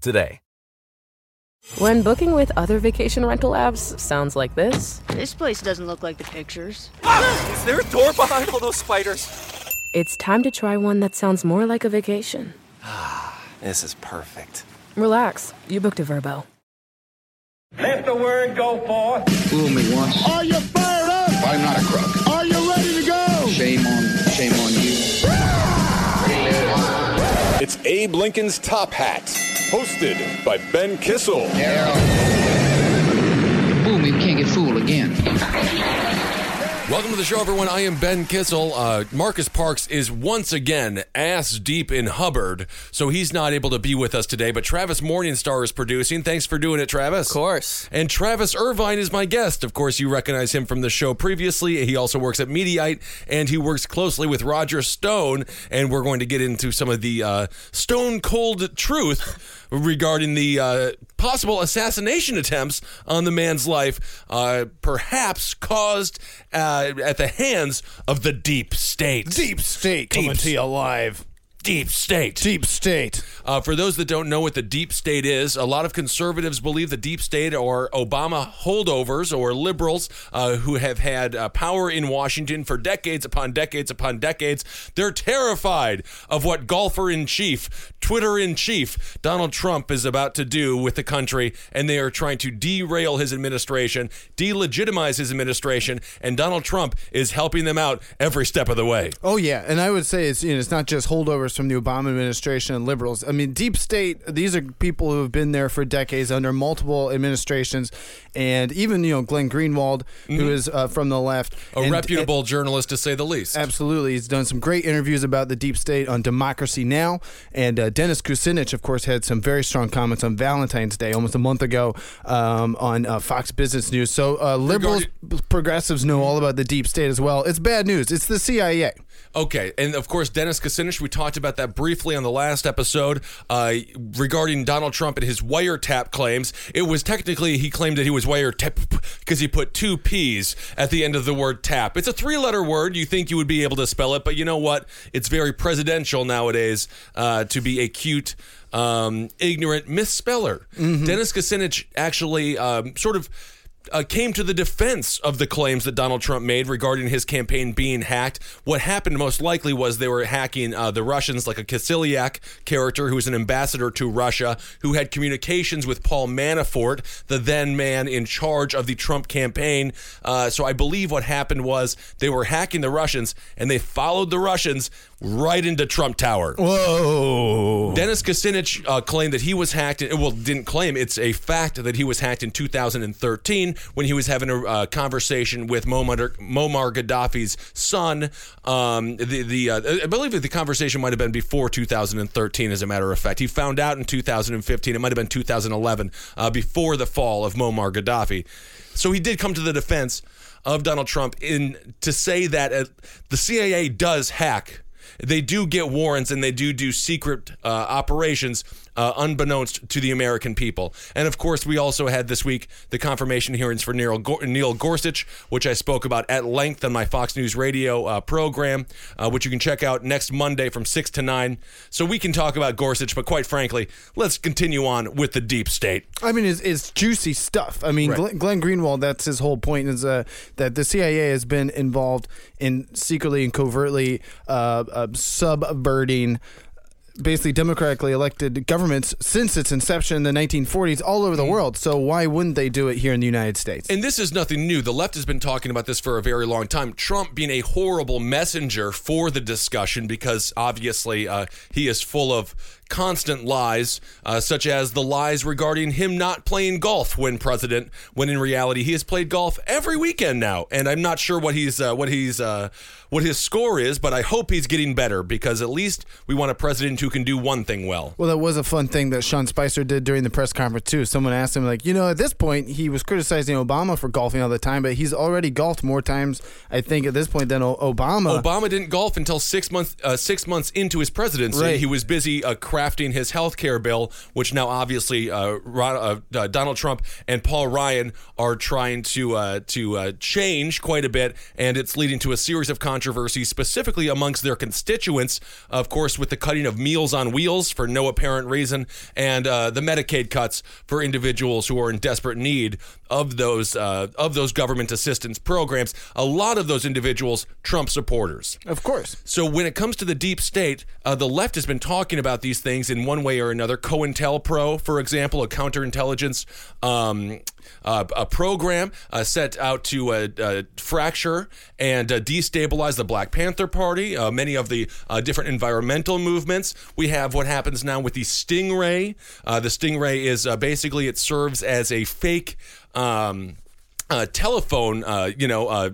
today. When booking with other vacation rental apps sounds like this. This place doesn't look like the pictures. Is there a door behind all those spiders? It's time to try one that sounds more like a vacation. Ah, this is perfect. Relax, you booked a Vrbo. Let the word go forth. Fool me once. Are you fired up? I'm not a crook. Are you ready to go? Shame on It's Abe Lincoln's Top Hat, hosted by Ben Kissel. Fool me, can't get fooled again. Welcome to the show, everyone. I am Ben Kissel. Uh, Marcus Parks is once again ass deep in Hubbard, so he's not able to be with us today. But Travis Morningstar is producing. Thanks for doing it, Travis. Of course. And Travis Irvine is my guest. Of course, you recognize him from the show previously. He also works at Mediaite, and he works closely with Roger Stone. And we're going to get into some of the uh, stone cold truth regarding the uh, possible assassination attempts on the man's life, uh, perhaps caused uh, at the hands of the deep state. Deep state Deep coming to you live. Deep state. Deep state. Uh, for those that don't know what the deep state is, a lot of conservatives believe the deep state are Obama holdovers or liberals uh, who have had uh, power in Washington for decades upon decades upon decades. They're terrified of what golfer in chief, Twitter in chief, Donald Trump is about to do with the country, and they are trying to derail his administration, delegitimize his administration, and Donald Trump is helping them out every step of the way. Oh yeah, and I would say it's you know it's not just holdovers from the Obama administration and liberals. I mean, deep state. These are people who have been there for decades under multiple administrations, and even you know Glenn Greenwald, who is uh, from the left, A and- reputable journalist, to say the least. Absolutely. He's done some great interviews about the deep state on Democracy Now! And uh, Dennis Kucinich, of course, had some very strong comments on Valentine's Day almost a month ago um, on uh, Fox Business News. So uh, liberals, progressives know all about the deep state as well. It's bad news. It's the CIA. Okay, and of course, Dennis Kucinich. We talked about that briefly on the last episode uh, regarding Donald Trump and his wiretap claims. It was technically he claimed that he was wiretap because he put two P's at the end of the word tap. It's a three-letter word. You think you would be able to spell it, but you know what? It's very presidential nowadays uh, to be a cute. Um, ignorant misspeller. Dennis Kucinich actually um, sort of uh, came to the defense of the claims that Donald Trump made regarding his campaign being hacked. What happened most likely was they were hacking uh, the Russians, like a Kislyak character who was an ambassador to Russia, who had communications with Paul Manafort, the then man in charge of the Trump campaign. Uh, so I believe what happened was they were hacking the Russians and they followed the Russians right into Trump Tower. Whoa. Dennis Kucinich uh, claimed that he was hacked. In, well, didn't claim. It's a fact that he was hacked in 2013 when he was having a uh, conversation with Muammar, Muammar Gaddafi's son. Um, the the uh, I believe that the conversation might have been before 2013. As a matter of fact, he found out in 2015. It might have been 2011, uh, before the fall of Muammar Gaddafi. So he did come to the defense of Donald Trump in to say that uh, the CIA does hack they do get warrants and they do do secret uh, operations uh, unbeknownst to the American people. And of course, we also had this week the confirmation hearings for Neil, Gor- Neil Gorsuch, which I spoke about at length on my Fox News Radio uh, program, uh, which you can check out next Monday from 6 to 9. So we can talk about Gorsuch, but quite frankly, let's continue on with the deep state. I mean, it's, it's juicy stuff. I mean, Right. Glenn, Glenn Greenwald, that's his whole point, is uh, that the CIA has been involved in secretly and covertly uh, uh, subverting basically democratically elected governments since its inception in the 1940s all over the world. So why wouldn't they do it here in the United States? And this is nothing new. The left has been talking about this for a very long time. Trump being a horrible messenger for the discussion because obviously uh, he is full of constant lies, uh, such as the lies regarding him not playing golf when president, when in reality he has played golf every weekend now. And I'm not sure what he's uh, what he's uh, what his score is, but I hope he's getting better because at least we want a president who can do one thing well. Well, that was a fun thing that Sean Spicer did during the press conference too. Someone asked him, like, you know, at this point he was criticizing Obama for golfing all the time, but he's already golfed more times, I think, at this point than O- Obama. Obama didn't golf until six months uh, six months into his presidency. Right. He was busy uh, crafting his health care bill, which now obviously uh, Ron, uh, uh, Donald Trump and Paul Ryan are trying to uh, to uh, change quite a bit, and it's leading to a series of controversies, specifically amongst their constituents. Of course, with the cutting of Meals on Wheels for no apparent reason, and uh, the Medicaid cuts for individuals who are in desperate need of those uh, of those government assistance programs. A lot of those individuals, Trump supporters. of course. So when it comes to the deep state, uh, the left has been talking about these things in one way or another. COINTELPRO, for example, a counterintelligence um, uh, a program uh, set out to uh, uh, fracture and uh, destabilize the Black Panther Party, uh, many of the different environmental movements. We have what happens now with the Stingray. The Stingray is basically it serves as a fake. Um, uh, telephone, uh, you know, uh,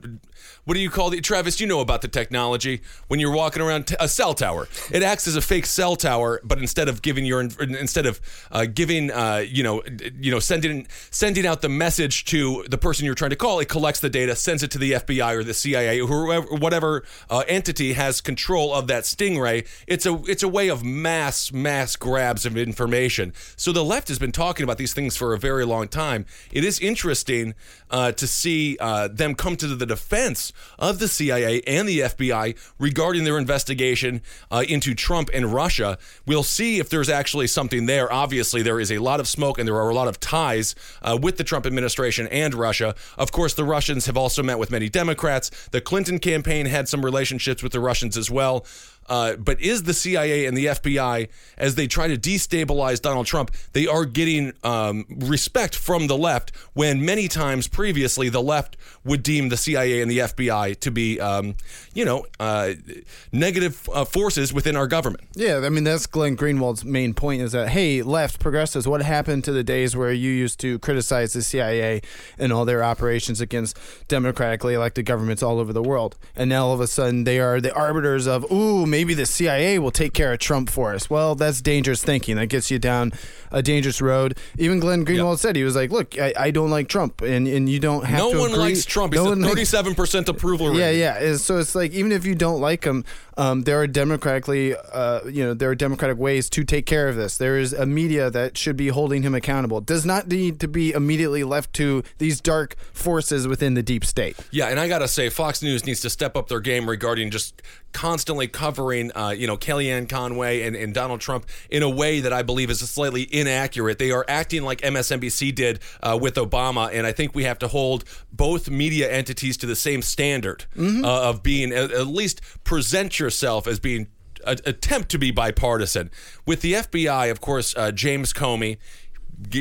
what do you call it, Travis? You know about the technology when you're walking around t- a cell tower. It acts as a fake cell tower, but instead of giving your instead of uh, giving, uh, you know, you know, sending sending out the message to the person you're trying to call, it collects the data, sends it to the FBI or the CIA or whoever, whatever uh, entity has control of that stingray. It's a it's a way of mass mass grabs of information. So the left has been talking about these things for a very long time. It is interesting uh, to see uh, them come to the defense of the CIA and the FBI regarding their investigation uh, into Trump and Russia. We'll see if there's actually something there. Obviously, there is a lot of smoke and there are a lot of ties uh, with the Trump administration and Russia. Of course, the Russians have also met with many Democrats. The Clinton campaign had some relationships with the Russians as well. Uh, but is the CIA and the FBI, as they try to destabilize Donald Trump, they are getting um, respect from the left when many times previously the left would deem the CIA and the FBI to be, um, you know, uh, negative uh, forces within our government. Yeah, I mean that's Glenn Greenwald's main point is that hey, left progressives, what happened to the days where you used to criticize the CIA and all their operations against democratically elected governments all over the world, and now all of a sudden they are the arbiters of ooh, maybe the CIA will take care of Trump for us. Well, that's dangerous thinking. That gets you down a dangerous road. Even Glenn Greenwald said he was like, look, I, I don't like Trump, and and you don't have no to one agree- likes Trump. He's No a thirty-seven percent approval rate. yeah, yeah. So it's like even if you don't like him, um, there are democratically, uh, you know, there are democratic ways to take care of this. There is a media that should be holding him accountable. Does not need to be immediately left to these dark forces within the deep state. Yeah, and I gotta say, Fox News needs to step up their game regarding just constantly covering, uh, you know, Kellyanne Conway and, and Donald Trump in a way that I believe is slightly inaccurate. They are acting like MSNBC did uh, with Obama, and I think we have to hold both media entities to the same standard uh, of being at, at least present yourself as being a, attempt to be bipartisan. With the FBI, of course, uh, James Comey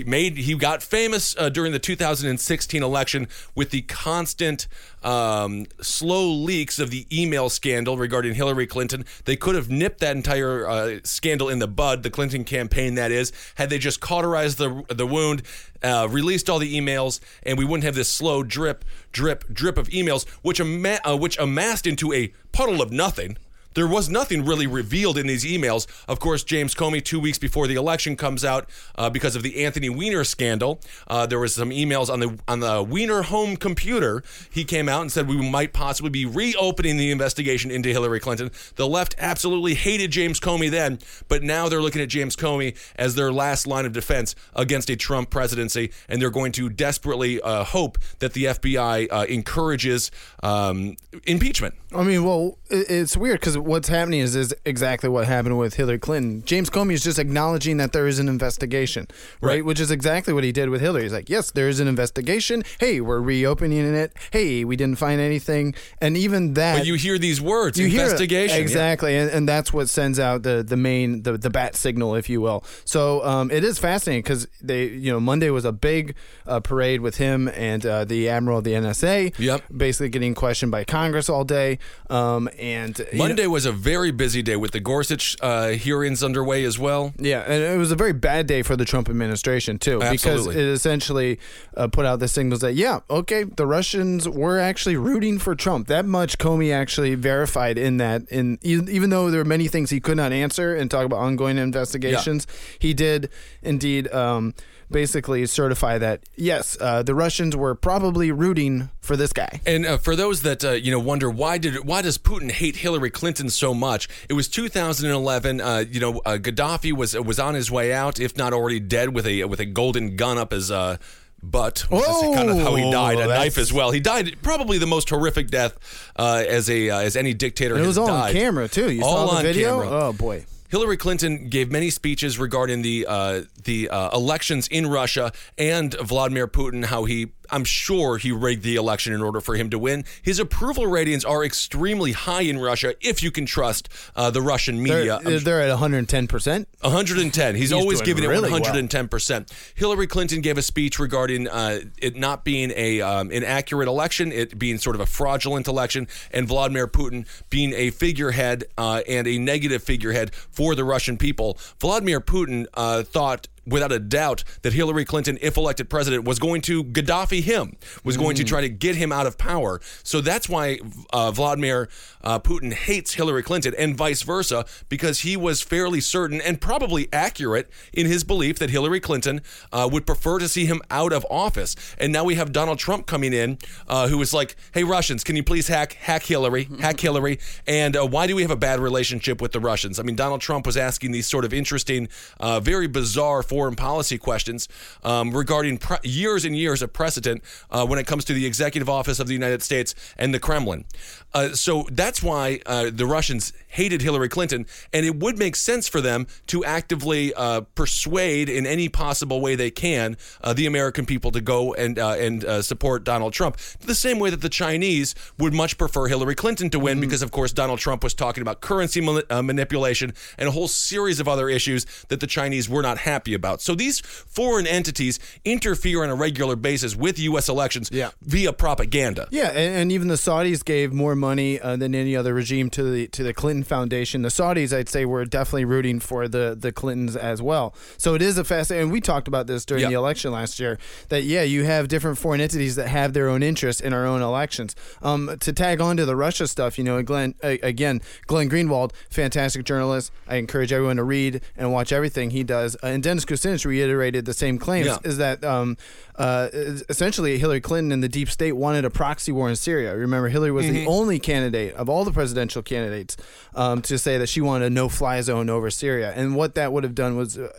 made he got famous uh, during the 2016 election with the constant um, slow leaks of the email scandal regarding Hillary Clinton. They could have nipped that entire uh, scandal in the bud, the Clinton campaign that is, had they just cauterized the the wound, uh, released all the emails, and we wouldn't have this slow drip, drip, drip of emails, which ama- uh, which amassed into a puddle of nothing. There was nothing really revealed in these emails. Of course, James Comey, two weeks before the election comes out, uh, because of the Anthony Weiner scandal, uh, there was some emails on the on the Weiner home computer. He came out and said we might possibly be reopening the investigation into Hillary Clinton. The left absolutely hated James Comey then, but now they're looking at James Comey as their last line of defense against a Trump presidency, and they're going to desperately uh, hope that the FBI uh, encourages um, impeachment. I mean, well, it's weird because what's happening is is exactly what happened with Hillary Clinton. James Comey is just acknowledging that there is an investigation, right? Right. Which is exactly what he did with Hillary. He's like, yes, there is an investigation. Hey, we're reopening it. Hey, we didn't find anything, and even that. But you hear these words, you hear investigation. yeah. exactly, and, and that's what sends out the the main the, the bat signal, if you will. So um, it is fascinating because they, you know, Monday was a big uh, parade with him and uh, the admiral of the NSA. Yep. basically getting questioned by Congress all day. Um, and Monday was a very busy day with the Gorsuch uh, hearings underway as well. Yeah, and it was a very bad day for the Trump administration too, because it essentially uh, put out the signals that yeah, okay, the Russians were actually rooting for Trump. That much Comey actually verified in that. In even though there are many things he could not answer and talk about ongoing investigations, he did indeed. Um, Basically, certify that yes, uh, the Russians were probably rooting for this guy. And uh, for those that uh, you know wonder why did why does Putin hate Hillary Clinton so much? It was 2011. Uh, you know, uh, Gaddafi was was on his way out, if not already dead, with a with a golden gun up his. Uh, Butt, which is kind of how he died. A Oh, knife as well. He died probably the most horrific death uh, as a uh, as any dictator. It was all died. on camera too. You all saw the on video. camera. Oh boy. Hillary Clinton gave many speeches regarding the uh, the uh, elections in Russia and Vladimir Putin. How he, I'm sure, he rigged the election in order for him to win. His approval ratings are extremely high in Russia, if you can trust uh, the Russian media. They're, they're at 110 percent. 110. He's, always giving really it 110%. Hillary Clinton gave a speech regarding uh, it not being a um, an accurate election, it being sort of a fraudulent election, and Vladimir Putin being a figurehead uh, and a negative figurehead for the Russian people. Vladimir Putin uh, thought without a doubt that Hillary Clinton, if elected president, was going to Gaddafi him, was going to try to get him out of power. So that's why uh, Vladimir uh, Putin hates Hillary Clinton and vice versa, because he was fairly certain and probably accurate in his belief that Hillary Clinton uh, would prefer to see him out of office. And now we have Donald Trump coming in, uh, who is like, "Hey Russians, can you please hack hack Hillary, hack Hillary?" And uh, why do we have a bad relationship with the Russians? I mean, Donald Trump was asking these sort of interesting, uh, very bizarre foreign policy questions um, regarding pre- years and years of precedent uh, when it comes to the executive office of the United States and the Kremlin. Uh, so that's why uh, the Russians hated Hillary Clinton, and it would make sense for them to actively uh, persuade in any possible way they can uh, the American people to go and uh, and uh, support Donald Trump. The same way that the Chinese would much prefer Hillary Clinton to win, because of course Donald Trump was talking about currency mani- uh, manipulation and a whole series of other issues that the Chinese were not happy about. So these foreign entities interfere on a regular basis with U.S. elections Yeah. via propaganda. Yeah, and, and even the Saudis gave more money uh, than any other regime to the to the Clinton Foundation. The Saudis, I'd say, were definitely rooting for the the Clintons as well. So it is a fascinating. And we talked about this during Yeah. the election last year. That yeah, you have different foreign entities that have their own interests in our own elections. Um, to tag on to the Russia stuff, you know, Glenn again, Glenn Greenwald, fantastic journalist. I encourage everyone to read and watch everything he does. Uh, and Dennis Kucinich reiterated the same claims. Yeah. Is that um, uh, essentially Hillary Clinton and the deep state wanted a proxy war in Syria. Remember, Hillary was the only candidate of all the presidential candidates um, to say that she wanted a no-fly zone over Syria, and what that would have done was. Uh,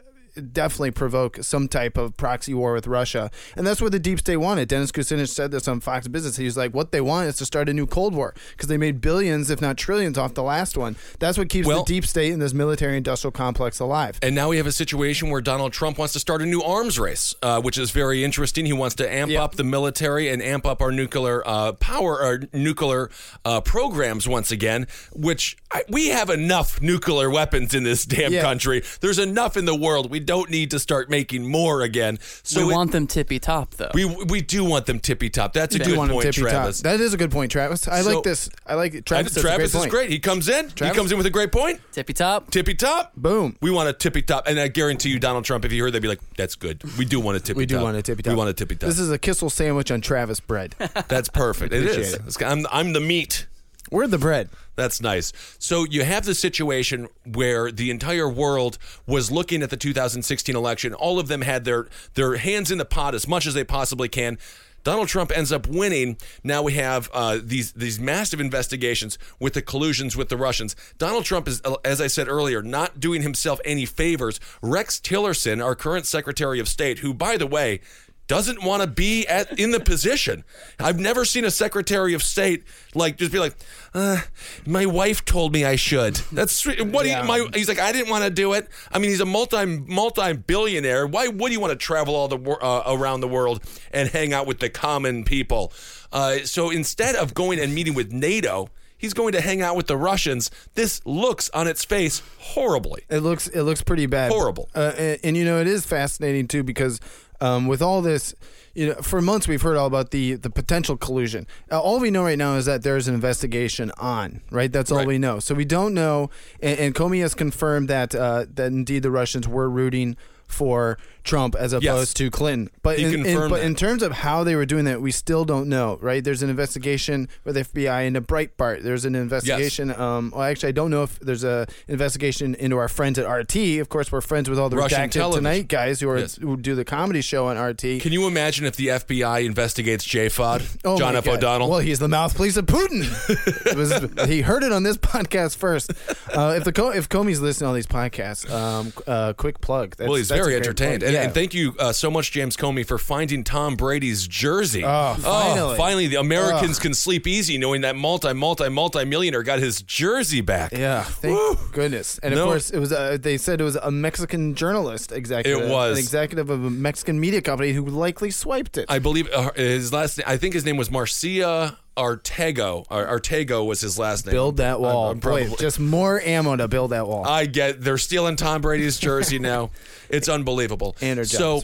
Definitely provoke some type of proxy war with Russia, and that's what the deep state wanted. Dennis Kucinich said this on Fox Business. He was like, "What they want is to start a new Cold War because they made billions, if not trillions, off the last one. That's what keeps Well- the deep state and this military-industrial complex alive." And now we have a situation where Donald Trump wants to start a new arms race, uh, which is very interesting. He wants to amp Yeah. up the military and amp up our nuclear uh, power, our nuclear uh, programs once again. Which I, we have enough nuclear weapons in this damn Yeah. country. There's enough in the world. We don't need to start making more again. So we it- want them tippy top, though. we we do want them tippy top. That's a do good want point, tippy top. Travis. That is a good point, Travis. I So- like this. I like it. Travis, Travis. that's a Travis great is great. He comes in. He comes in with a great point. tippy top. Tippy top. Boom. We want a tippy top, and I guarantee you, Donald Trump, if you heard, they'd be like, "That's good. We do want a tippy We do top. want a tippy top. We want a tippy top. This is a Kissel sandwich on Travis bread. That's perfect. it appreciate is. it. It's- I'm, I'm the meat. We're the bread. That's nice. So you have the situation where the entire world was looking at the 2016 election. All of them had their their hands in the pot as much as they possibly can. Donald Trump ends up winning. Now we have uh, these these massive investigations with the collusions with the Russians. Donald Trump is, uh, as I said earlier, not doing himself any favors. Rex Tillerson, our current Secretary of State, who, by the way, doesn't want to be at in the position. I've never seen a Secretary of State like just be like, uh, "My wife told me I should." That's what he. My, he's like, "I didn't want to do it." I mean, he's a multi multi billionaire. Why would you want to travel all the uh, around the world and hang out with the common people? Uh, so instead of going and meeting with NATO. He's going to hang out with the Russians. This looks on its face horribly. It looks it looks pretty bad. Horrible. Uh, and, and you know it is fascinating too because um, with all this, you know, for months we've heard all about the the potential collusion. Uh, all we know right now is that there's an investigation on. Right, that's all Right. we know. So we don't know, and, and Comey has confirmed that uh, that indeed the Russians were rooting for Trump as opposed to Clinton. But He in, in- but in terms of how they were doing that, we still don't know. Right, there's an investigation with the FBI into Breitbart. There's an investigation. Um, well, actually, I don't know if there's a investigation into our friends at RT. Of course, we're friends with all the Russian redacted television. tonight guys who are Yes. who do the comedy show on RT. Can you imagine if the FBI investigates JFOD, Oh John F. God. O'Donnell? Well, he's the mouthpiece of Putin. was, he heard it on this podcast first. Uh, if the if Comey's listening to all these podcasts, um, uh, quick plug. That's, well, he's very entertained. And, Yeah. and thank you uh, so much, James Comey, for finding Tom Brady's jersey. Oh, finally. finally, the Americans can sleep easy knowing that multi, multi, multi millionaire got his jersey back. Yeah, thank goodness. And of course, it was. Uh, they said it was a Mexican journalist executive. It was. an executive of a Mexican media company who likely swiped it. I believe uh, his last name, I think his name was Marcia Artego. Ar- Artego was his last name. build that I'm- wall. I'm Boy, probably- just more ammo to build that wall. I get they're stealing Tom Brady's jersey now. It's unbelievable. So.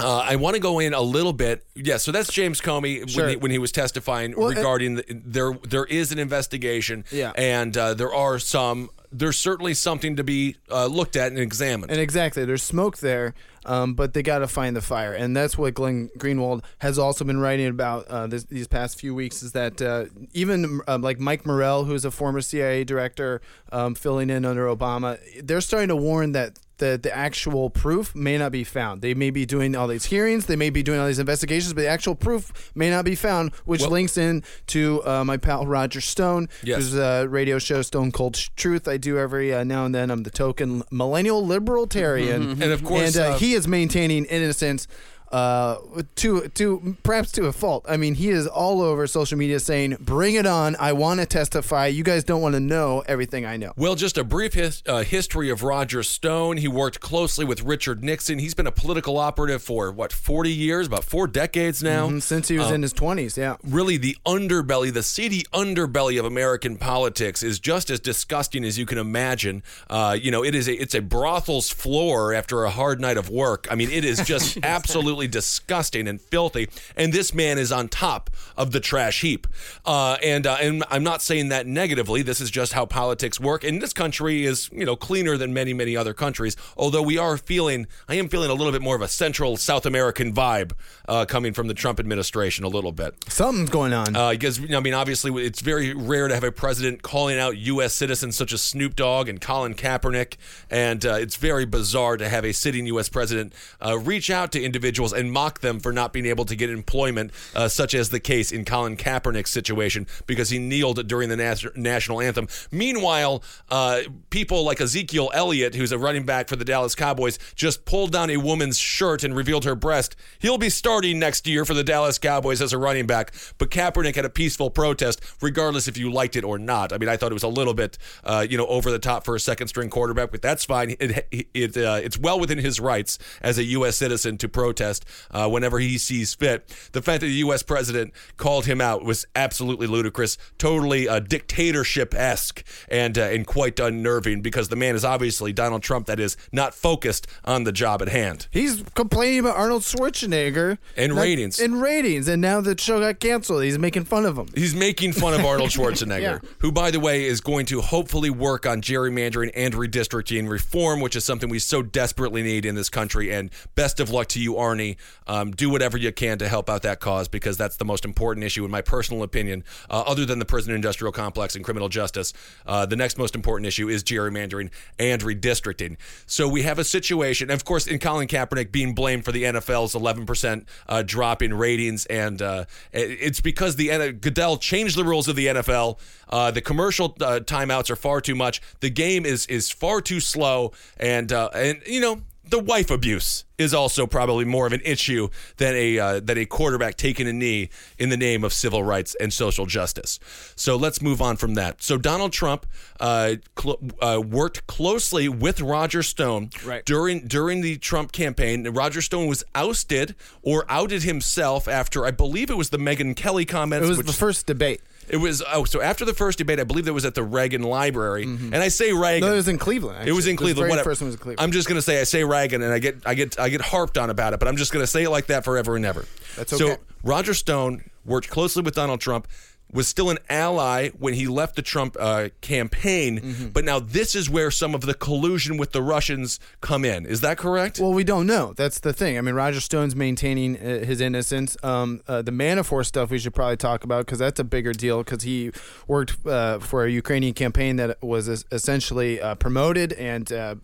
Uh, I want to go in a little bit. Yeah, so that's James Comey Sure. when, he, when he was testifying Well, regarding the, there. There is an investigation, Yeah. and uh, there are some. There's certainly something to be uh, looked at and examined. And exactly, there's smoke there, um, but they got to find the fire, and that's what Glenn Greenwald has also been writing about uh, this, these past few weeks. Is that uh, even um, like Mike Morell, who's a former CIA director, um, filling in under Obama, they're starting to warn that. The, the actual proof may not be found. They may be doing all these hearings, they may be doing all these investigations, but the actual proof may not be found, which Well- links in to uh, my pal Roger Stone, Yes. who's a radio show Stone Cold Truth I do every uh, now and then. I'm the token millennial libertarian, And of course, and uh, uh, he is maintaining innocence. Uh, to to perhaps to a fault. I mean, he is all over social media saying, "Bring it on! I want to testify. You guys don't want to know everything I know." Well, just a brief his, uh, history of Roger Stone. He worked closely with Richard Nixon. He's been a political operative for what 40 years, about four decades now. Mhm, Since he was in his twenties, yeah. really the underbelly, the seedy underbelly of American politics is just as disgusting as you can imagine. Uh, you know, it is a it's a brothel's floor after a hard night of work. I mean, it is just absolutely disgusting and filthy. And this man is on top of the trash heap. Uh, and uh, and I'm not saying that negatively. This is just how politics work. And this country is you know cleaner than many many other countries. Although we are feeling, I am feeling a little bit more of a Central South American vibe uh, coming from the Trump administration a little bit. Something's going on. Uh, because I mean, obviously, it's very rare to have a president calling out U.S. citizens such as Snoop Dogg and Colin Kaepernick, and uh, it's very bizarre to have a sitting U.S. president uh, reach out to individuals and mock them for not being able to get employment, uh, such as the case in Colin Kaepernick's situation because he kneeled during the nas- national anthem. Meanwhile, uh, people like Ezekiel Elliott, who's a running back for the Dallas Cowboys, just pulled down a woman's shirt and revealed her breast. He'll be starting next year for the Dallas Cowboys as a running back, but Kaepernick had a peaceful protest, regardless if you liked it or not. I mean, I thought it was a little bit, uh, you know, over the top for a second string quarterback, but that's fine. It, it uh, it's well within his rights as a U.S. citizen to protest uh, whenever he sees fit. The fact that the U.S. president called him out was absolutely ludicrous, totally uh, dictatorship esque, and uh, and quite unnerving because the man is obviously Donald Trump. That is not focused on the job at hand. He's complaining about Arnold Schwarzenegger And ratings. And ratings, and now the show got canceled. He's making fun of him. He's making fun of Arnold Schwarzenegger, Yeah. who, by the way, is going to hopefully work on gerrymandering and redistricting reform, which is something we so desperately need in this country. And best of luck to you, Arnie. Um, do whatever you can to help out that cause because that's the most important issue, in my personal opinion, uh, other than the prison industrial complex and criminal justice. Uh, the next most important issue is gerrymandering and redistricting. So we have a situation, of course, in Colin Kaepernick being blamed for the NFL's 11% uh, drop in ratings, and uh, it's because the N- Goodell changed the rules of the NFL. Uh, the commercial uh, timeouts are far too much. The game is is far too slow, and and you know the wife abuse is also probably more of an issue than a uh, than a quarterback taking a knee in the name of civil rights and social justice. So let's move on from that. So Donald Trump uh, cl- uh, worked closely with Roger Stone Right. during during the Trump campaign. Roger Stone was ousted or outed himself after I believe it was the Megyn Kelly comments. It was which, the first debate. It was oh, so after the first debate, I believe that was at the Reagan Library, and I say Reagan. Mm-hmm. No, it was in Cleveland. It was in. Cleveland. The first one was in Cleveland. I'm just gonna say I say Reagan, and I get I get I get harped on about it, but I'm just gonna say it like that forever and ever. That's So. Roger Stone worked closely with Donald Trump. Was still an ally when he left the Trump uh, campaign, Mm-hmm. but now this is where some of the collusion with the Russians come in. Is that correct? Well, we don't know. That's the thing. I mean, Roger Stone's maintaining uh, his innocence. Um, uh, the Manafort stuff we should probably talk about because that's a bigger deal because he worked uh, for a Ukrainian campaign that was essentially uh, promoted and uh,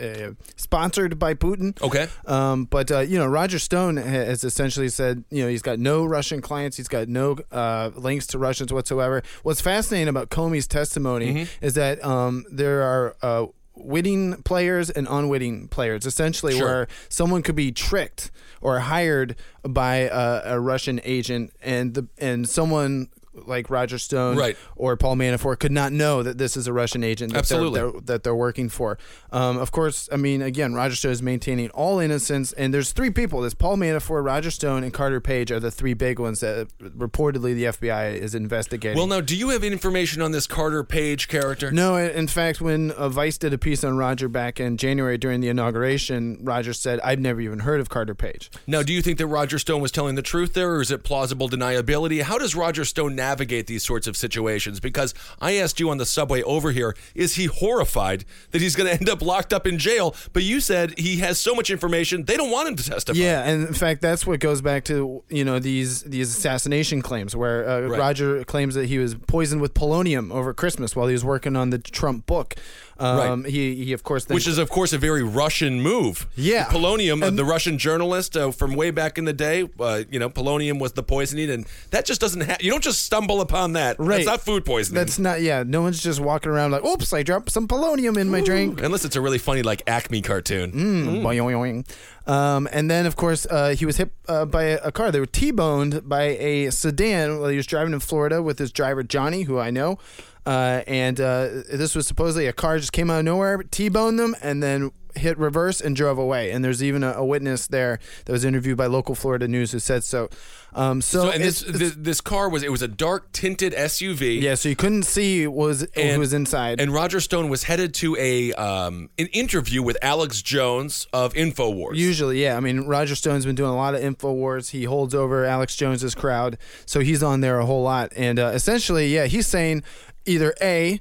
uh, sponsored by Putin. Okay. Um, but uh, you know, Roger Stone has essentially said, you know, he's got no Russian clients, he's got no uh, links to Russians whatsoever. What's fascinating about Comey's testimony is that um, there are. Uh, Witting players and unwitting players, essentially, Sure. where someone could be tricked or hired by a, a Russian agent, and the and someone like Roger Stone Right. or Paul Manafort could not know that this is a Russian agent that Absolutely. They're, they're, that they're working for. Um, of course, I mean, again, Roger Stone is maintaining all innocence, and there's three people. There's Paul Manafort, Roger Stone, and Carter Page are the three big ones that reportedly the FBI is investigating. well, now, do you have information on this Carter Page character? No, in fact, when uh, Vice did a piece on Roger back in January during the inauguration, Roger said, "I've never even heard of Carter Page." Now, do you think that Roger Stone was telling the truth there, or is it plausible deniability? How does Roger Stone navigate these sorts of situations? Because I asked you on the subway over here, is he horrified that he's going to end up locked up in jail? But you said he has so much information, they don't want him to testify. Yeah, and in fact, that's what goes back to you know these these assassination claims, where uh, Right. Roger claims that he was poisoned with polonium over Christmas while he was working on the Trump book. Um, Right. He he of course then, Which is, of course, a very Russian move. Yeah. Polonium, uh, And- the Russian journalist uh, from way back in the day, uh, you know, polonium was the poisoning, and that just doesn't happen. You don't just stumble upon that. Right. That's not food poisoning. that's not yeah. No one's just walking around like, oops, I dropped some polonium in my drink. Unless it's a really funny, like, Acme cartoon. Mm, boing. Um, and then, of course, uh, he was hit uh, by a, a car. They were T-boned by a sedan while he was driving in Florida with his driver Johnny, who I know. Uh, and uh, this was supposedly a car just came out of nowhere, T-boned them, and then hit reverse and drove away. And there's even a, a witness there that was interviewed by local Florida news who said so. Um, so, So, and this, it's- this car was it was a dark tinted SUV. yeah, so you couldn't see was who was inside. And Roger Stone was headed to a um, an interview with Alex Jones of Infowars. Usually, yeah. I mean, Roger Stone's been doing a lot of Infowars. He holds over Alex Jones's crowd, so he's on there a whole lot. And uh, essentially, yeah, he's saying either a,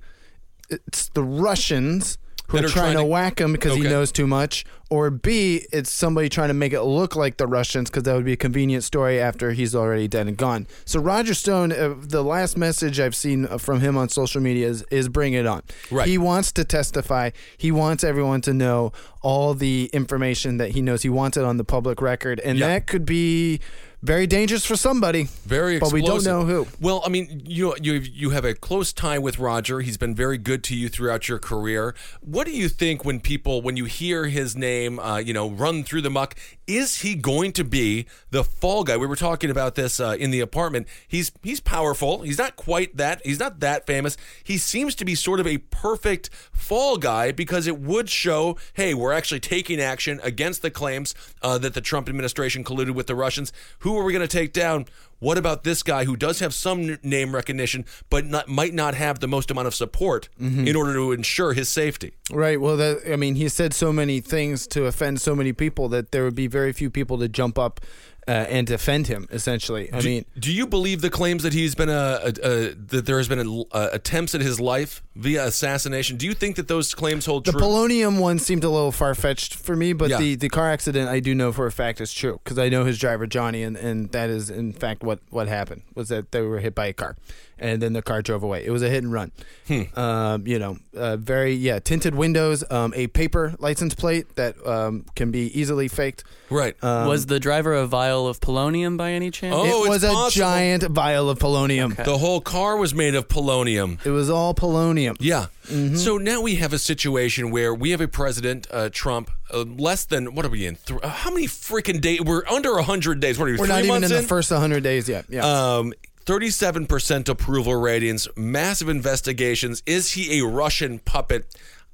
it's the Russians who That are trying, trying to to- whack him because he knows too much, or b, it's somebody trying to make it look like the Russians because that would be a convenient story after he's already dead and gone. So Roger Stone, uh, the last message I've seen from him on social media is, is bring it on. Right. He wants to testify. He wants everyone to know all the information that he knows. He wants it on the public record, and Yeah. that could be very dangerous for somebody. Very but we don't know who. Well, I mean, you you you have a close tie with Roger. He's been very good to you throughout your career. What do you think when people when you hear his name, uh, you know, run through the muck? Is he going to be the fall guy? We were talking about this uh, in the apartment. He's he's powerful. He's not quite that. He's not that famous. He seems to be sort of a perfect fall guy because it would show, hey, we're actually taking action against the claims uh, that the Trump administration colluded with the Russians. Who are we going to take down? What about this guy who does have some name recognition, but not, might not have the most amount of support mm-hmm. in order to ensure his safety? Right. Well, that, I mean, he said so many things to offend so many people that there would be very few people to jump up uh, and defend him. Essentially, I Do, mean, do you believe the claims that he's been a, a, a that there has been a, a attempts at his life via assassination? Do you think that those claims hold the true? The polonium one seemed a little far fetched for me, but Yeah. the, the car accident I do know for a fact is true because I know his driver Johnny, and, and that is in fact what what happened was that they were hit by a car, and then the car drove away. It was a hit and run. Hmm. Um, you know, uh, very yeah, tinted windows, um, a paper license plate that um, can be easily faked. right. was the driver a vial of polonium by any chance? Oh, it it's was a possible. giant vial of polonium. the whole car was made of polonium. It was all polonium. Yeah. Mm-hmm. So now we have a situation where we have a president, uh, Trump, uh, less than what are we in? Th- uh, how many freaking days? We're under hundred days. What are we? We're three not even months in the first 100 days yet. Yeah. Um, 37% approval ratings, massive investigations. Is he a Russian puppet?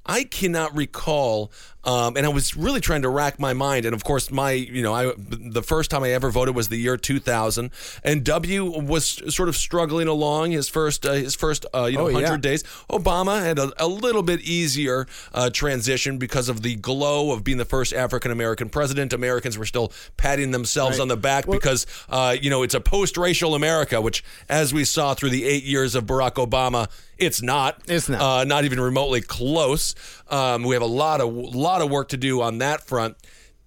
I cannot recall, um, and I was really trying to rack my mind. And of course, my you know, I the first time I ever voted was the year 2000, and W was sort of struggling along his first uh, his first uh, you know Oh, yeah. 100 days. Obama had a, a little bit easier uh, transition because of the glow of being the first African American president. Americans were still patting themselves on the back because uh, you know it's a post-racial America, which, as we saw through the eight years of Barack Obama, it's not. It's not. Uh, not even remotely close. Um, we have a lot of lot of work to do on that front.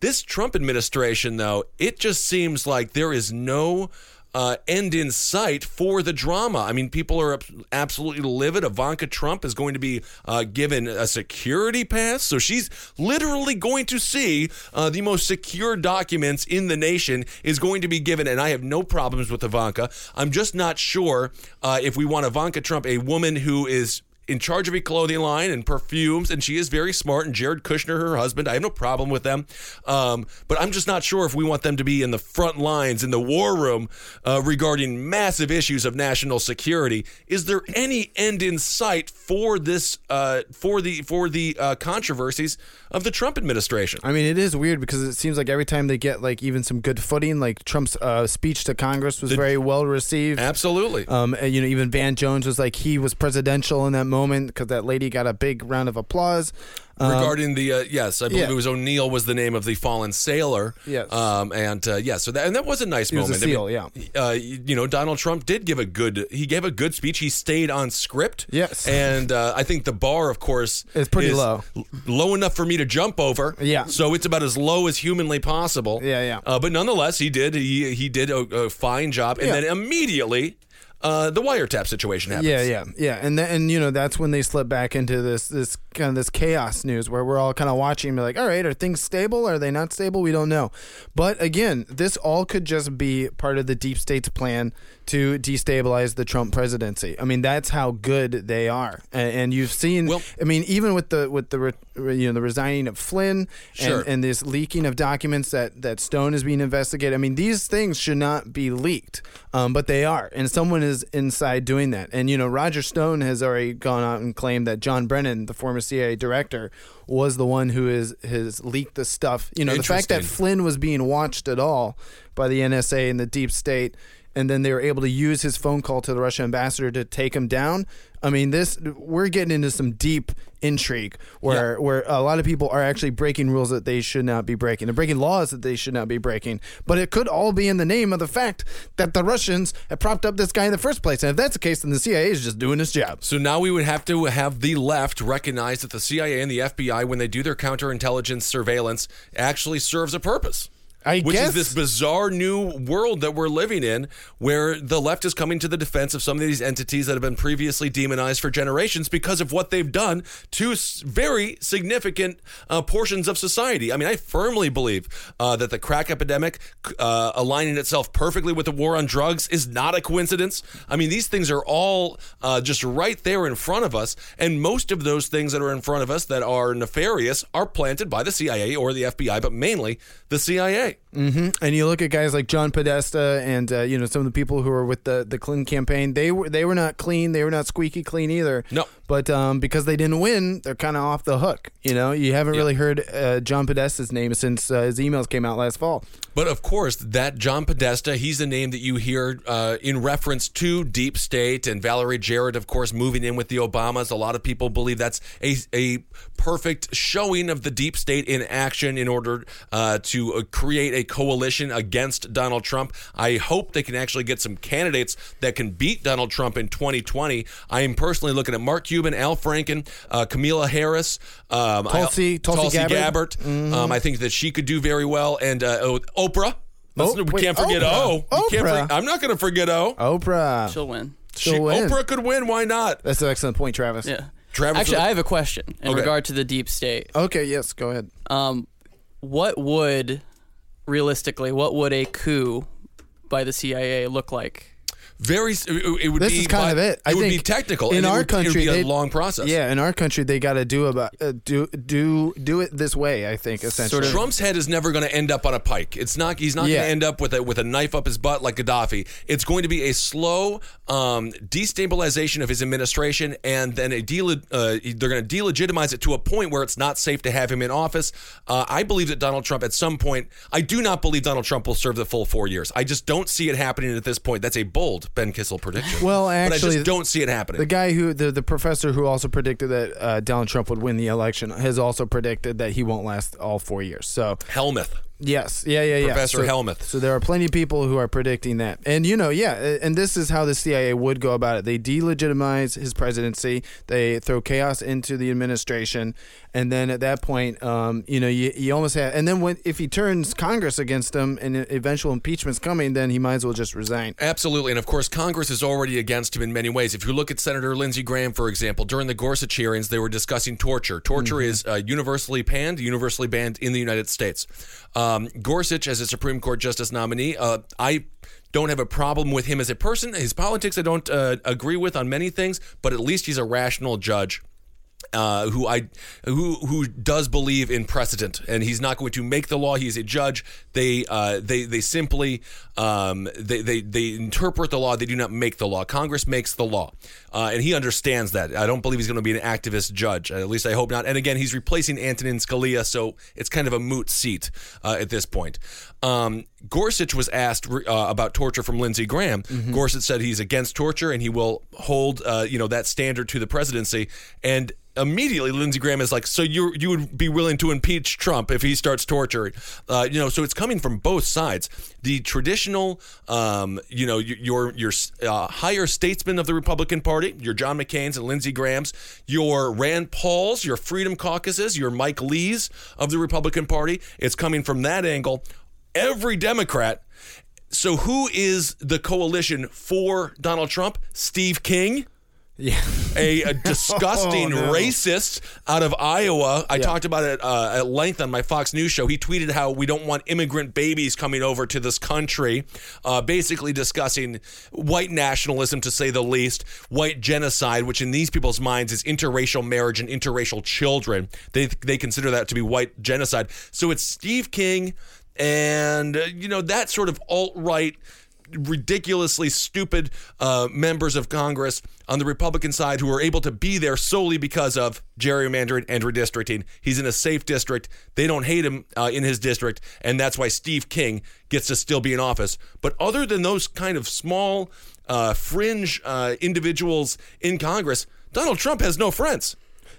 This Trump administration, though, it just seems like there is no uh, end in sight for the drama. I mean, people are absolutely livid. Ivanka Trump is going to be uh, given a security pass, so she's literally going to see uh, the most secure documents in the nation is going to be given. And I have no problems with Ivanka. I'm just not sure uh, if we want Ivanka Trump, a woman who is in charge of a clothing line and perfumes, and she is very smart. And Jared Kushner, her husband, I have no problem with them. Um, but I'm just not sure if we want them to be in the front lines in the war room uh, regarding massive issues of national security. Is there any end in sight for this uh, for the for the uh, controversies of the Trump administration? I mean, it is weird because it seems like every time they get like even some good footing, like Trump's uh, speech to Congress was very well received. Absolutely. Um, and, you know, even Van Jones was like he was presidential in that moment because that lady got a big round of applause. Um, Regarding the uh, yes, I believe yeah. it was O'Neill was the name of the fallen sailor. Yes. um, and uh, yeah, so that and that was a nice a moment. I seal, mean, uh, you know, Donald Trump did give a good. He gave a good speech. He stayed on script. Yes. and uh, I think the bar, of course, It's pretty is low. low enough for me to jump over. Yeah. so it's about as low as humanly possible. Yeah, yeah. Uh, but nonetheless, he did. He he did a, a fine job, and Yeah. then immediately. Uh, the wiretap situation happens. Yeah, yeah, yeah, and and you know that's when they slip back into this this kind of this chaos news where we're all kind of watching, and be like, all right, are things stable? Are they not stable? We don't know. But again, this all could just be part of the deep state's plan to destabilize the Trump presidency. I mean, that's how good they are, and, and you've seen. Well- I mean, even with the with the re- you know the resigning of Flynn Sure. and, and this leaking of documents that that Stone is being investigated. I mean, these things should not be leaked, um, but they are, and someone is inside doing that. And you know, Roger Stone has already gone out and claimed that John Brennan, the former CIA director, was the one who is has leaked the stuff. You know, the fact that Flynn was being watched at all by the NSA and the deep state. And then they were able to use his phone call to the Russian ambassador to take him down. I mean, this we're getting into some deep intrigue where where a lot of people are actually breaking rules that they should not be breaking. They're breaking laws that they should not be breaking. But it could all be in the name of the fact that the Russians have propped up this guy in the first place. And if that's the case, then the CIA is just doing its job. So now we would have to have the left recognize that the CIA and the FBI, when they do their counterintelligence surveillance, actually serves a purpose. I which guess- is this bizarre new world that we're living in, where the left is coming to the defense of some of these entities that have been previously demonized for generations because of what they've done to very significant uh, portions of society. I mean, I firmly believe uh, that the crack epidemic uh, aligning itself perfectly with the war on drugs is not a coincidence. I mean, these things are all uh, just right there in front of us, and most of those things that are in front of us that are nefarious are planted by the CIA or the FBI, but mainly the CIA. Hmm And you look at guys like John Podesta and uh, you know some of the people who were with the the Clinton campaign. They were they were not clean. They were not squeaky clean either. No. But um, because they didn't win, they're kind of off the hook. You know, you haven't really heard uh, John Podesta's name since uh, his emails came out last fall. But of course, that John Podesta, he's the name that you hear uh, in reference to Deep State and Valerie Jarrett, of course, moving in with the Obamas. A lot of people believe that's a, a perfect showing of the Deep State in action in order uh, to uh, create a coalition against Donald Trump. I hope they can actually get some candidates that can beat Donald Trump in 2020. I am personally looking at Mark Cuban, Al Franken, uh, Camila Harris, um, Tulsi- I, Tulsi Gabbard. Gabbard. Mhm. Um, I think that she could do very well, and uh, oh, Oprah. Oh, we wait, can't forget Oprah. O. We can't Oprah. for- I'm not going to forget O. Oprah. She'll win. She- She'll win. Oprah could win. Why not? That's an excellent point, Travis. Yeah. Travis, Actually, I have a question in Okay. regard to the deep state. Okay. Yes. Go ahead. Um, what would, realistically, what would a coup by the CIA look like? Very. It, would this be is kind by- of it. I it would be technical. in and it our would, country. it would be a long process. Yeah, in our country, they got to do about uh, do do do it this way. I think essentially. Trump's head is never going to end up on a pike. It's not. He's not Yeah. going to end up with a with a knife up his butt like Gaddafi. It's going to be a slow um, destabilization of his administration, and then a uh, they're going to delegitimize it to a point where it's not safe to have him in office. Uh, I believe that Donald Trump, at some point, I do not believe Donald Trump will serve the full four years. I just don't see it happening at this point. That's a bold Ben Kissel prediction. Well, but I actually, just don't see it happening. The guy who the, the professor who also predicted that uh, Donald Trump would win the election has also predicted that he won't last all four years. So Helmuth. Yes, yeah, yeah, yeah. Professor so, Helmuth. So there are plenty of people who are predicting that, and you know, yeah, and this is how the CIA would go about it. They delegitimize his presidency. They throw chaos into the administration, and then at that point, um, you know, you, you almost have. And then when if he turns Congress against him and eventual impeachment's coming, then he might as well just resign. Absolutely. And of course, Congress is already against him in many ways. If you look at Senator Lindsey Graham, for example, during the Gorsuch hearings, they were discussing torture. Torture Mm-hmm. is uh, universally banned, universally banned in the United States. Um, Gorsuch, as a Supreme Court justice nominee, uh, I don't have a problem with him as a person. His politics, I don't uh, agree with on many things, but at least he's a rational judge uh, who I who who does believe in precedent, and he's not going to make the law. He's a judge. They uh, they they simply um, they, they they interpret the law. They do not make the law. Congress makes the law, uh, and he understands that. I don't believe he's going to be an activist judge. At least I hope not. And again, he's replacing Antonin Scalia, so it's kind of a moot seat uh, at this point. Um, Gorsuch was asked uh, about torture from Lindsey Graham. Gorsuch said he's against torture and he will hold uh, you know that standard to the presidency. And immediately Lindsey Graham is like, so you you would be willing to impeach Trump if he starts torturing, uh, you know? So it's coming from both sides. The traditional, um, you know, your your uh, higher statesmen of the Republican Party, your John McCain's and Lindsey Graham's, your Rand Paul's, your Freedom Caucuses, your Mike Lee's of the Republican Party. It's coming from that angle. Every Democrat. So who is the coalition for Donald Trump? Steve King Yeah. a, a disgusting Oh, no. racist out of Iowa. I talked about it uh, at length on my Fox News show. He tweeted how we don't want immigrant babies coming over to this country, uh, basically discussing white nationalism, to say the least, white genocide, which in these people's minds is interracial marriage and interracial children. They they consider that to be white genocide. So it's Steve King and uh, you know that sort of alt right ridiculously stupid uh, members of Congress on the Republican side who are able to be there solely because of gerrymandering and redistricting. He's in a safe district. They don't hate him uh, in his district, and that's why Steve King gets to still be in office. But other than those kind of small, uh, fringe uh, individuals in Congress, Donald Trump has no friends.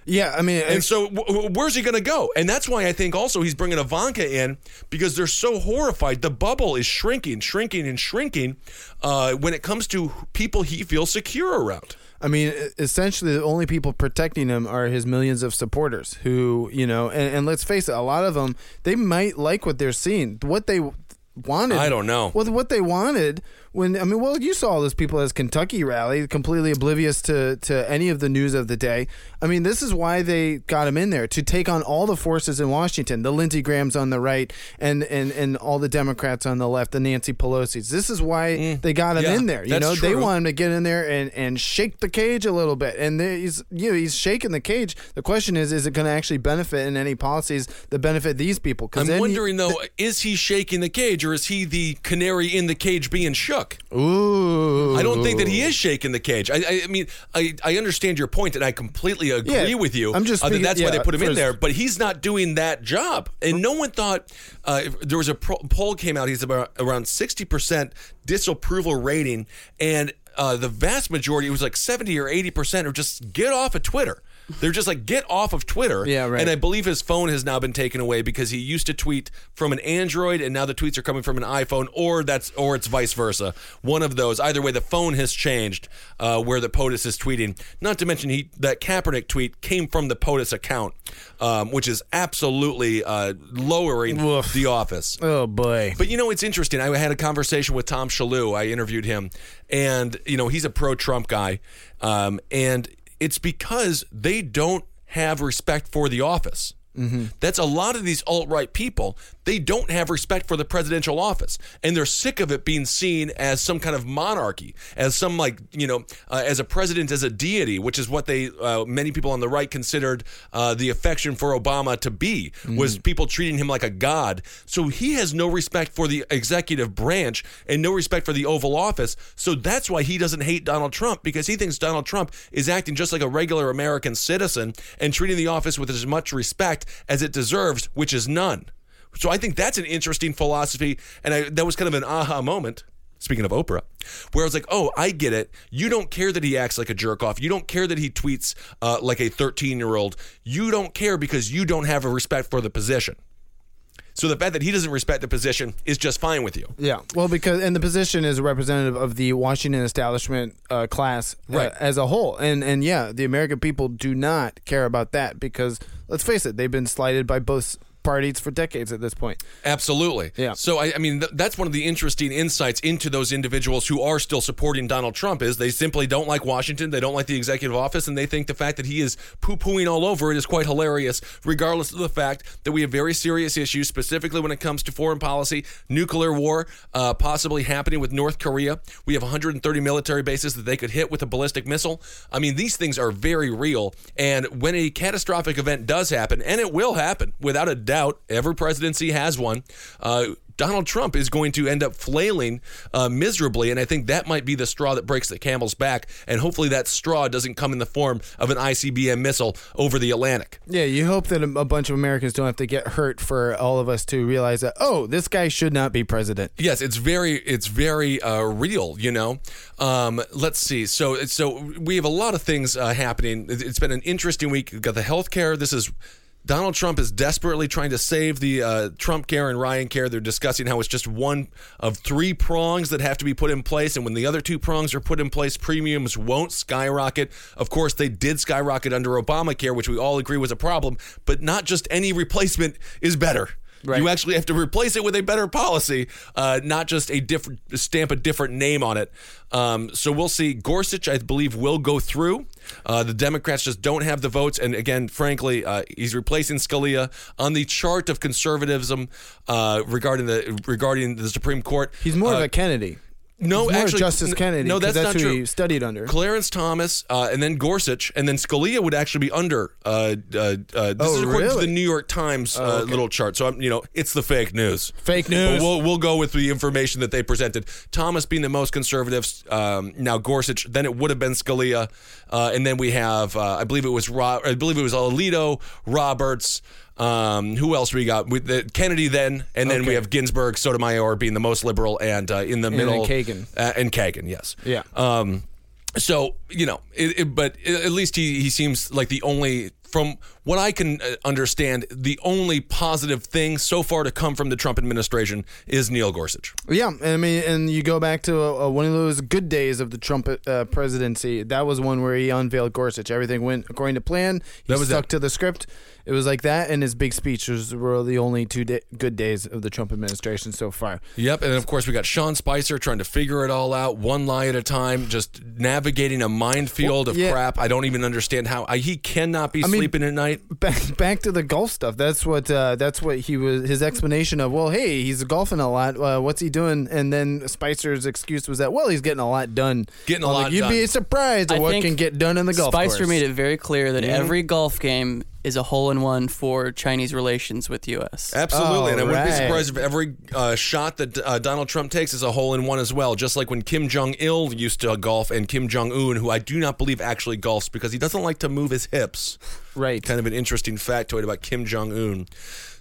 Yeah, I mean, And so, w- where's he going to go? And that's why I think also he's bringing Ivanka in because they're so horrified. The bubble is shrinking, shrinking, and shrinking uh, when it comes to people he feels secure around. I mean, essentially, the only people protecting him are his millions of supporters who, you know, and, and let's face it, a lot of them, they might like what they're seeing. What they wanted. I don't know. Well, what they wanted when, I mean, well, you saw all those people as Kentucky rally, completely oblivious to, to any of the news of the day. I mean, this is why they got him in there to take on all the forces in Washington, the Lindsey Grahams on the right and, and, and all the Democrats on the left, the Nancy Pelosi's. This is why they got him Mm. yeah, in there. You know, they true. want him to get in there and, and shake the cage a little bit. And he's you know he's shaking the cage. The question is, is it going to actually benefit in any policies that benefit these people? I'm wondering, though, is he shaking the cage or is he the canary in the cage being shook? Ooh, I don't think that he is shaking the cage. I, I, mean, I, I understand your point, and I completely agree Yeah, with you. I'm just uh, that speaking- that's why they put him in there, but he's not doing that job. And no one thought uh, there was a pro- poll came out. He's about around sixty percent disapproval rating, and uh, the vast majority, it was like seventy or eighty percent, are just get off of Twitter. They're just like get off of Twitter. Yeah, right. And I believe his phone has now been taken away because he used to tweet from an Android, and now the tweets are coming from an iPhone, or that's or it's vice versa. One of those. Either way, the phone has changed uh, where the POTUS is tweeting. Not to mention he that Kaepernick tweet came from the POTUS account, um, which is absolutely uh, lowering Woof. the office. Oh boy. But you know, it's interesting. I had a conversation with Tom Shalhoub. I interviewed him, and you know, he's a pro-Trump guy, um, and it's because they don't have respect for the office. Mm-hmm. That's a lot of these alt right people. They don't have respect for the presidential office, and they're sick of it being seen as some kind of monarchy, as some like you know, uh, as a president as a deity, which is what they uh, many people on the right considered uh, the affection for Obama to be, was people treating him like a god. So he has no respect for the executive branch and no respect for the Oval Office. So that's why he doesn't hate Donald Trump because he thinks Donald Trump is acting just like a regular American citizen and treating the office with as much respect as it deserves, which is none. So I think that's an interesting philosophy, and I, that was kind of an aha moment. Speaking of Oprah, where I was like, "Oh, I get it. You don't care that he acts like a jerk off. You don't care that he tweets uh, like a 13 year old. You don't care because you don't have a respect for the position. So the fact that he doesn't respect the position is just fine with you. Yeah, well, because and the position is a representative of the Washington establishment uh, class uh, as a whole, and and yeah, the American people do not care about that because let's face it, they've been slighted by both parties for decades at this point. Absolutely. Yeah. So I, I mean, th- that's one of the interesting insights into those individuals who are still supporting Donald Trump is they simply don't like Washington, they don't like the executive office, and they think the fact that he is poo-pooing all over it is quite hilarious, regardless of the fact that we have very serious issues, specifically when it comes to foreign policy, nuclear war, uh, possibly happening with North Korea. We have 130 military bases that they could hit with a ballistic missile. I mean, these things are very real, and when a catastrophic event does happen, and it will happen without a doubt, every presidency has one. Uh, Donald Trump is going to end up flailing uh, miserably, and I think that might be the straw that breaks the camel's back. And hopefully, that straw doesn't come in the form of an ICBM missile over the Atlantic. Yeah, you hope that a, bunch of Americans don't have to get hurt for all of us to realize that oh, this guy should not be president. Yes, it's very it's very uh, real. You know, um, let's see. So so we have a lot of things uh, happening. It- It's been an interesting week. We've got the health care. This is. Donald Trump is desperately trying to save the uh, Trump care and Ryan care. They're discussing how it's just one of three prongs that have to be put in place. And when the other two prongs are put in place, premiums won't skyrocket. Of course, they did skyrocket under Obamacare, which we all agree was a problem. But not just any replacement is better. Right. You actually have to replace it with a better policy, uh, not just a different stamp a different name on it. Um, so we'll see. Gorsuch, I believe, will go through. Uh, the Democrats just don't have the votes, and again, frankly, uh, he's replacing Scalia on the chart of conservatism uh, regarding the regarding the Supreme Court. He's more Uh, of a Kennedy. No, actually, Justice Kennedy. No, that's, not who true. he studied under. Clarence Thomas, uh, and then Gorsuch, and then Scalia would actually be under. Uh, uh, uh, this Oh, is according to the New York Times uh, Oh, okay. little chart. So I'm, you know, it's the fake news. Fake news. But we'll we'll go with the information that they presented. Thomas being the most conservative. Um, now Gorsuch. Then it would have been Scalia, uh, and then we have. Uh, I believe it was. Ro- I believe it was Alito, Roberts. Um, who else we got? With the, Kennedy then, and then we have Ginsburg, Sotomayor being the most liberal, and uh, in the then middle, Kagan. uh, and Kagan. Yes. Yeah. Um, so you know, it, it, but at least he he seems like the only, from what I can uh, understand, the only positive thing so far to come from the Trump administration is Neil Gorsuch. Yeah, I mean, and you go back to uh, one of those good days of the Trump uh, presidency. That was one where he unveiled Gorsuch. Everything went according to plan. He That was stuck it. to the script. It was like that, and his big speech was were the only two da- good days of the Trump administration so far. Yep, and of course we got Sean Spicer trying to figure it all out, one lie at a time, just navigating a minefield of yeah. crap. I don't even understand how I, he cannot be I mean, sleeping at night. Back back to the golf stuff. That's what uh, that's what he was. His explanation of well, hey, he's golfing a lot. Uh, what's he doing? And then Spicer's excuse was that well, he's getting a lot done. Getting a I'm like, lot You'd done. be surprised at I what can get done in the golf Spicer course. made it very clear that Yeah. every golf game is a hole in one for Chinese relations with U.S. Absolutely, and I wouldn't be surprised if every uh, shot that uh, Donald Trump takes is a hole in one as well. Just like when Kim Jong Il used to golf, and Kim Jong Un, who I do not believe actually golfs because he doesn't like to move his hips. Right. Kind of an interesting factoid about Kim Jong Un.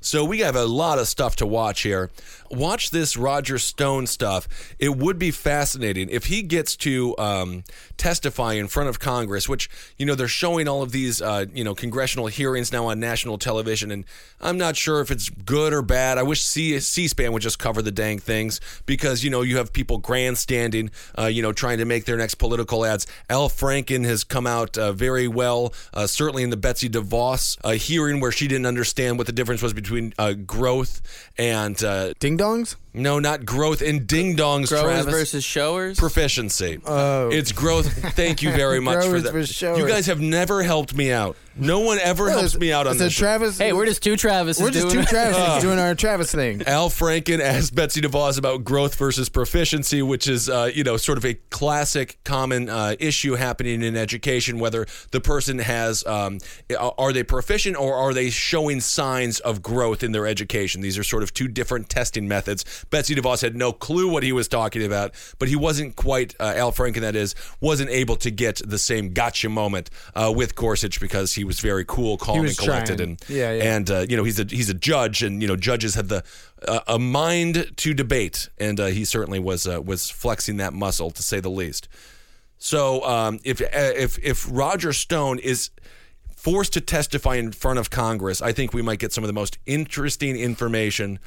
So we have a lot of stuff to watch here. Watch this Roger Stone stuff. It would be fascinating if he gets to um, testify in front of Congress, which you know they're showing all of these uh, you know congressional hearings now on national television, and I'm not sure if it's good or bad. I wish C- C-SPAN would just cover the dang things because you know you have people grandstanding, uh, you know, trying to make their next political ads. Al Franken has come out uh, very well, uh, certainly in the Betsy DeVos uh, hearing where she didn't understand what the difference was between uh, growth and uh, Ding dongs. no, not growth and ding dongs. Growers Travis. versus showers. proficiency. Oh, it's growth. Thank you very much for that. versus showers. You guys have never helped me out. No one ever Well, helps it's- me out on it's a this. show. Travis. Hey, we're just two Travis. we're just two doing Travis doing our Travis thing. Al Franken asked Betsy DeVos about growth versus proficiency, which is, uh, you know, sort of a classic common uh, issue happening in education, whether the person has, um, are they proficient or are they showing signs of growth in their education? These are sort of two different testing methods. Betsy DeVos had no clue what he was talking about, but he wasn't quite, uh, Al Franken, that is, wasn't able to get the same gotcha moment uh, with Gorsuch because he was very cool, calm, and collected. trying. And, Yeah, yeah. and uh, you know he's a he's a judge, and you know judges have the uh, a mind to debate, and uh, he certainly was uh, was flexing that muscle to say the least. So um, if if if Roger Stone is forced to testify in front of Congress, I think we might get some of the most interesting information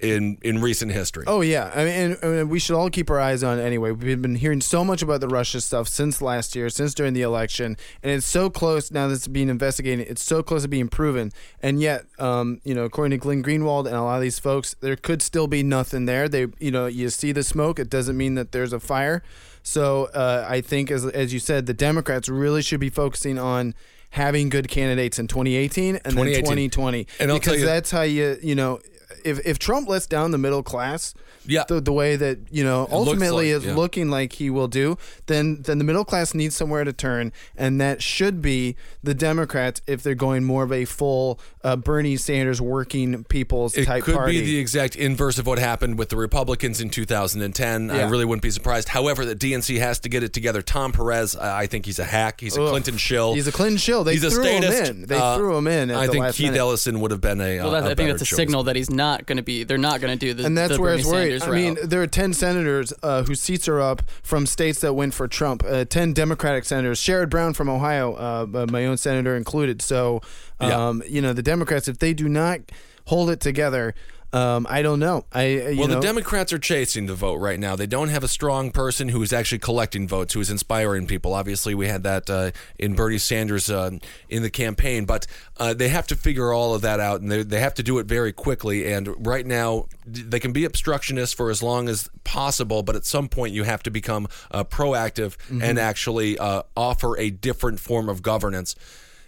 in in recent history. Oh yeah, I mean, and, and we should all keep our eyes on it anyway. We've been hearing so much about the Russia stuff since last year, since during the election, and it's so close now that it's being investigated. It's so close to being proven, and yet, um, you know, according to Glenn Greenwald and a lot of these folks, there could still be nothing there. They, you know, you see the smoke, it doesn't mean that there's a fire. So uh, I think, as as you said, the Democrats really should be focusing on having good candidates in 2018 and then 2020, And I'll tell because that's how you, you know if if Trump lets down the middle class, Yeah. the, the way that you know looks ultimately like, is yeah. looking like he will do, then then the middle class needs somewhere to turn, and that should be the Democrats if they're going more of a full uh, Bernie Sanders working people's It type could party. be the exact inverse of what happened with the Republicans in 2010. I really wouldn't be surprised. However, the DNC has to get it together. Tom Perez, I I think he's a hack. He's a Ugh. Clinton shill. He's a Clinton shill. They he's a threw him in. They Uh, threw him in. At I the think last Keith minute. Ellison would have been a. Well, uh, a I think better that's a choice. signal that he's not going to be. They're not going to do the. and that's the where Bernie it's worried. Sanders I mean, there are ten senators uh, whose seats are up from states that went for Trump. Uh, ten Democratic senators, Sherrod Brown from Ohio, uh, uh, my own senator included. So, Yeah. um, you know, the Democrats, if they do not hold it together, um, I don't know. I uh, Well, know, the Democrats are chasing the vote right now. They don't have a strong person who is actually collecting votes, who is inspiring people. Obviously, we had that uh, in Bernie Sanders uh, in the campaign, but uh, they have to figure all of that out, and they, they have to do it very quickly. And right now, they can be obstructionists for as long as possible, but at some point, you have to become uh, proactive and actually uh, offer a different form of governance.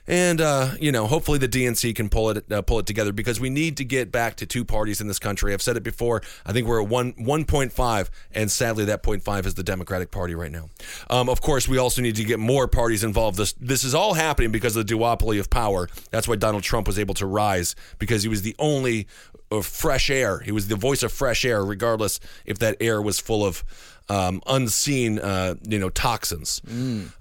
And uh, you know, hopefully the DNC can pull it uh, pull it together because we need to get back to two parties in this country. I've said it before. I think we're at one one point five, and sadly, that point five is the Democratic Party right now. Um, of course, we also need to get more parties involved. This this is all happening because of the duopoly of power. That's why Donald Trump was able to rise because he was the only uh, fresh air. He was the voice of fresh air, regardless if that air was full of um, unseen, uh, you know, toxins.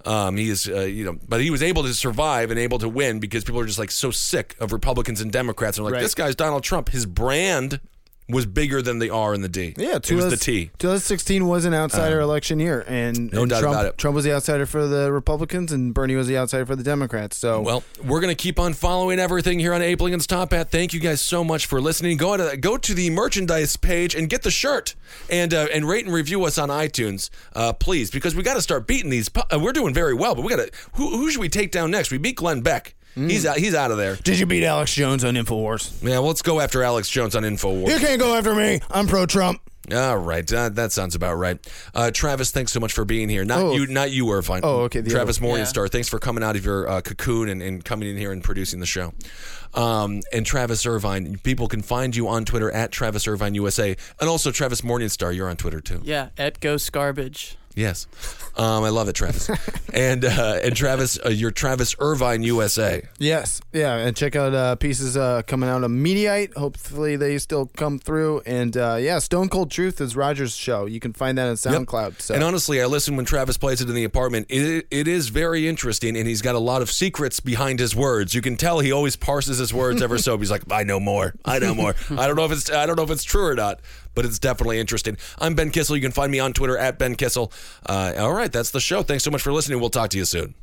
Um, he is, uh, you know, but he was able to survive and able to win because people are just like so sick of Republicans and Democrats. And they're like, Right. this guy's Donald Trump. His brand was bigger than the R and the D. Yeah, it was the T. 2016 was an outsider election year, and, no and doubt Trump, about it. Trump was the outsider for the Republicans, and Bernie was the outsider for the Democrats. So, Well, we're going to keep on following everything here on Abe Lincoln's Top Hat. Thank you guys so much for listening. Go to go to the merchandise page and get the shirt and uh, and rate and review us on iTunes, uh, please, because we got to start beating these. Uh, we're doing very well, but we got to. Who, who should we take down next? We beat Glenn Beck. He's out. He's out of there. did you beat Alex Jones on Infowars? Yeah, well, let's go after Alex Jones on Infowars. You can't go after me. I'm pro Trump. All right, uh, that sounds about right. Uh, Travis, thanks so much for being here. Not Oh. you, not you, Irvine. Oh, okay, the Travis other- Morningstar, thanks for coming out of your uh, cocoon and, and coming in here and producing the show. Um, and Travis Irvine, people can find you on Twitter at Travis Irvine USA, and also Travis Morningstar. You're on Twitter too. yeah, at Ghost Garbage. Yes, um, I love it, Travis. and uh, and Travis, uh, you're Travis Irvine USA. Yes, yeah, and check out uh, pieces uh, coming out of Mediaite. Hopefully, they still come through. And uh, yeah, Stone Cold Truth is Roger's show. You can find that on SoundCloud. So And honestly, I listen when Travis plays it in the apartment. It, it is very interesting, and he's got a lot of secrets behind his words. You can tell he always parses his words ever so. He's like, I know more. I know more. I don't know if it's I don't know if it's true or not, but it's definitely interesting. I'm Ben Kissel. You can find me on Twitter at Ben Kissel. Uh, all right, that's the show. Thanks so much for listening. We'll talk to you soon.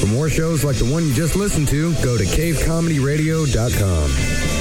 For more shows like the one you just listened to, go to cavecomedyradio.com.